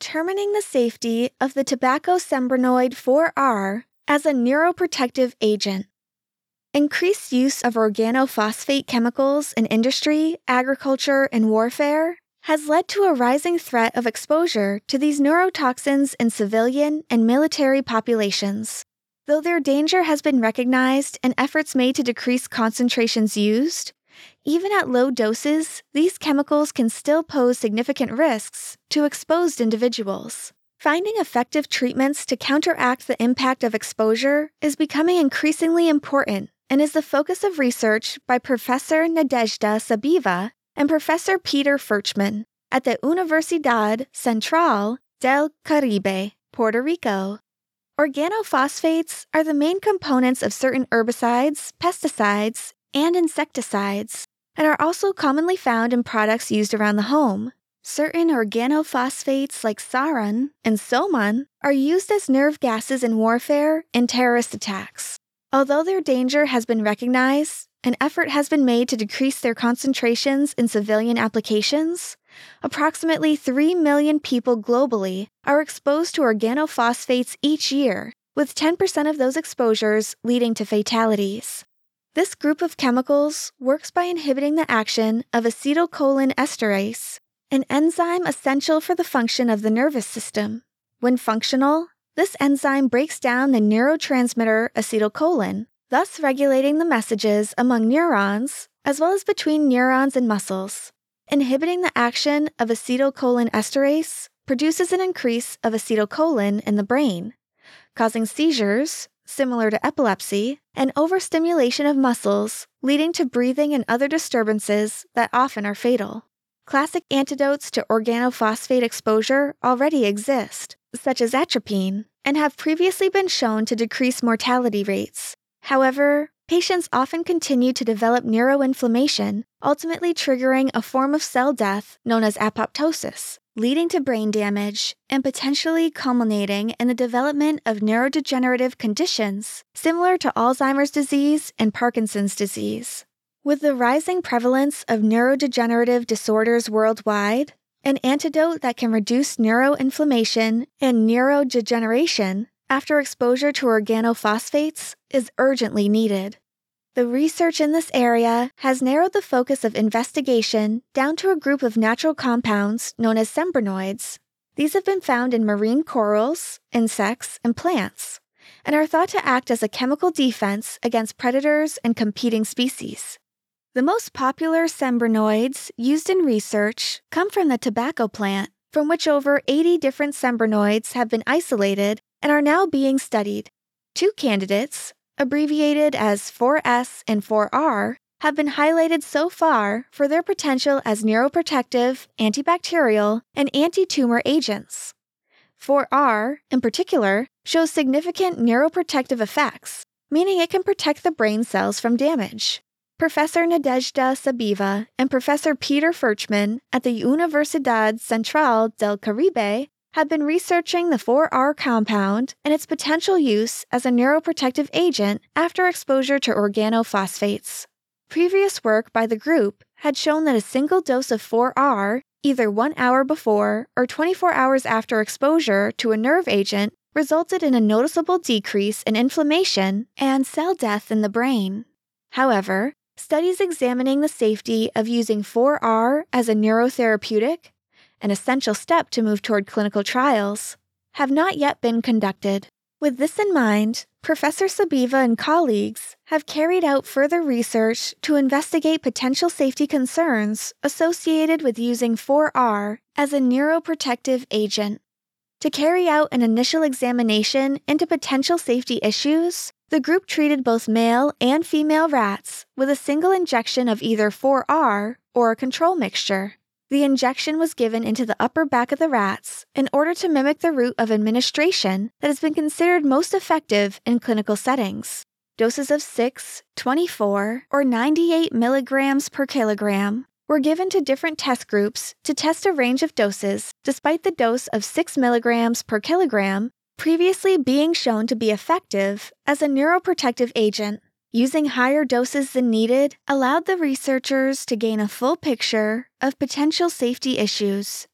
determining the safety of the tobacco sembranoid 4R as a neuroprotective agent. Increased use of organophosphate chemicals in industry, agriculture, and warfare has led to a rising threat of exposure to these neurotoxins in civilian and military populations. Though their danger has been recognized and efforts made to decrease concentrations used, even at low doses, these chemicals can still pose significant risks to exposed individuals. Finding effective treatments to counteract the impact of exposure is becoming increasingly important and is the focus of research by Professor Nadezhda Sabiva and Professor Peter Furchman at the Universidad Central del Caribe, Puerto Rico. Organophosphates are the main components of certain herbicides, pesticides, and insecticides, and are also commonly found in products used around the home. Certain organophosphates like sarin and soman are used as nerve gases in warfare and terrorist attacks. Although their danger has been recognized, an effort has been made to decrease their concentrations in civilian applications. Approximately 3 million people globally are exposed to organophosphates each year, with 10% of those exposures leading to fatalities. This group of chemicals works by inhibiting the action of acetylcholine esterase, an enzyme essential for the function of the nervous system. When functional, this enzyme breaks down the neurotransmitter acetylcholine, thus regulating the messages among neurons as well as between neurons and muscles. Inhibiting the action of acetylcholine esterase produces an increase of acetylcholine in the brain, causing seizures, similar to epilepsy, and overstimulation of muscles, leading to breathing and other disturbances that often are fatal. Classic antidotes to organophosphate exposure already exist, such as atropine, and have previously been shown to decrease mortality rates. However, patients often continue to develop neuroinflammation, ultimately triggering a form of cell death known as apoptosis, leading to brain damage and potentially culminating in the development of neurodegenerative conditions similar to Alzheimer's disease and Parkinson's disease. With the rising prevalence of neurodegenerative disorders worldwide, an antidote that can reduce neuroinflammation and neurodegeneration after exposure to organophosphates is urgently needed. The research in this area has narrowed the focus of investigation down to a group of natural compounds known as sembranoids. These have been found in marine corals, insects, and plants, and are thought to act as a chemical defense against predators and competing species. The most popular sembranoids used in research come from the tobacco plant, from which over 80 different sembranoids have been isolated and are now being studied. Two candidates, abbreviated as 4S and 4R, have been highlighted so far for their potential as neuroprotective, antibacterial, and anti tumor agents. 4R, in particular, shows significant neuroprotective effects, meaning it can protect the brain cells from damage. Professor Nadezhda Sabiva and Professor Peter Furchman at the Universidad Central del Caribe have been researching the 4R compound and its potential use as a neuroprotective agent after exposure to organophosphates. Previous work by the group had shown that a single dose of 4R, either one hour before or 24 hours after exposure to a nerve agent, resulted in a noticeable decrease in inflammation and cell death in the brain. However, studies examining the safety of using 4R as a neurotherapeutic, an essential step to move toward clinical trials, have not yet been conducted. With this in mind, Professor Sabiva and colleagues have carried out further research to investigate potential safety concerns associated with using 4R as a neuroprotective agent. To carry out an initial examination into potential safety issues, the group treated both male and female rats with a single injection of either 4R or a control mixture. The injection was given into the upper back of the rats in order to mimic the route of administration that has been considered most effective in clinical settings. Doses of 6, 24, or 98 milligrams per kilogram were given to different test groups to test a range of doses, despite the dose of 6 milligrams per kilogram previously being shown to be effective as a neuroprotective agent. Using higher doses than needed allowed the researchers to gain a full picture of potential safety issues.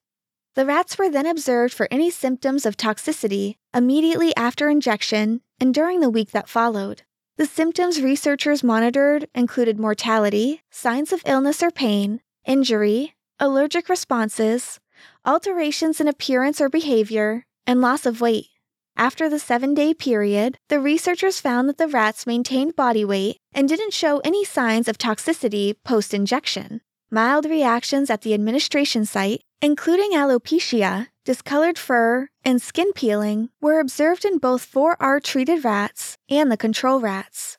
The rats were then observed for any symptoms of toxicity immediately after injection and during the week that followed. The symptoms researchers monitored included mortality, signs of illness or pain, injury, allergic responses, alterations in appearance or behavior, and loss of weight. After the seven day period, the researchers found that the rats maintained body weight and didn't show any signs of toxicity post injection. Mild reactions at the administration site, including alopecia, discolored fur, and skin peeling, were observed in both 4R treated rats and the control rats.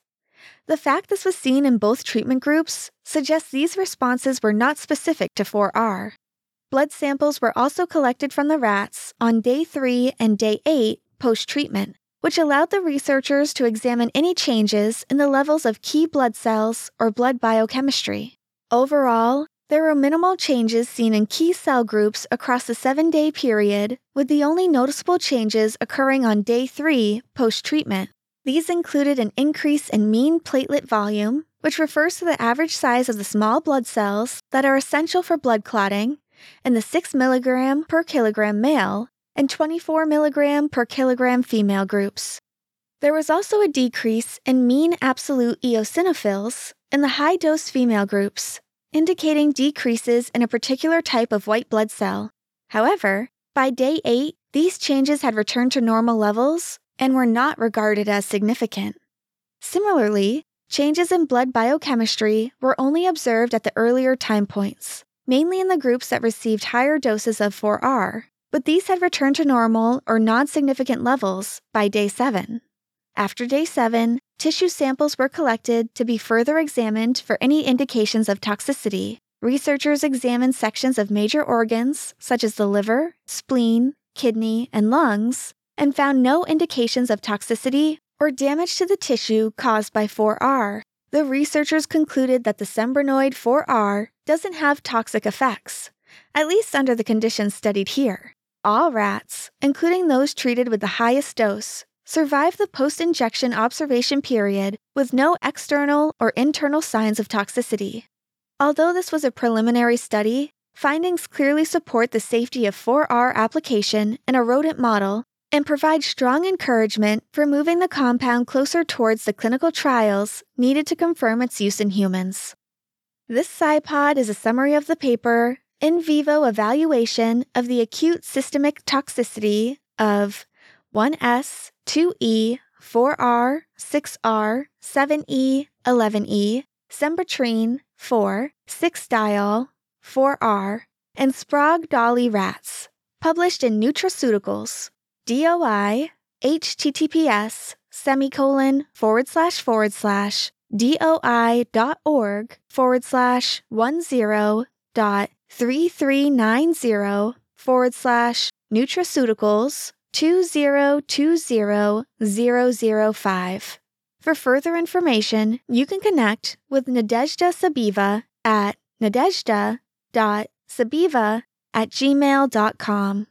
The fact this was seen in both treatment groups suggests these responses were not specific to 4R. Blood samples were also collected from the rats on day 3 and day 8 post treatment, which allowed the researchers to examine any changes in the levels of key blood cells or blood biochemistry. Overall, there were minimal changes seen in key cell groups across the seven day period, with the only noticeable changes occurring on day 3 post treatment. These included an increase in mean platelet volume, which refers to the average size of the small blood cells that are essential for blood clotting, in the 6 mg per kilogram male and 24 mg per kilogram female groups. There was also a decrease in mean absolute eosinophils in the high dose female groups, indicating decreases in a particular type of white blood cell. However, by day 8, these changes had returned to normal levels and were not regarded as significant. Similarly, changes in blood biochemistry were only observed at the earlier time points, mainly in the groups that received higher doses of 4R, but these had returned to normal or non significant levels by day 7. After day 7, tissue samples were collected to be further examined for any indications of toxicity. Researchers examined sections of major organs, such as the liver, spleen, kidney, and lungs, and found no indications of toxicity or damage to the tissue caused by 4R. The researchers concluded that the Sembranoid 4R doesn't have toxic effects, at least under the conditions studied here. All rats, including those treated with the highest dose, survived the post injection observation period with no external or internal signs of toxicity. Although this was a preliminary study, findings clearly support the safety of 4R application in a rodent model and provide strong encouragement for moving the compound closer towards the clinical trials needed to confirm its use in humans. This SciPod is a summary of the paper in vivo evaluation of the acute systemic toxicity of 1S, 2E, 4R, 6R, 7E, 11E, sembratrine 4, 6-diol, 4R, and Sprague Dawley rats, published in Nutraceuticals, DOI https semicolon forward slash forward slash doi.org forward slash one zero dot three three nine zero forward slash nutraceuticals two zero two zero zero zero five. For further information, you can connect with Nadezhda Sabiva at nadezhda.sabiva at gmail.com.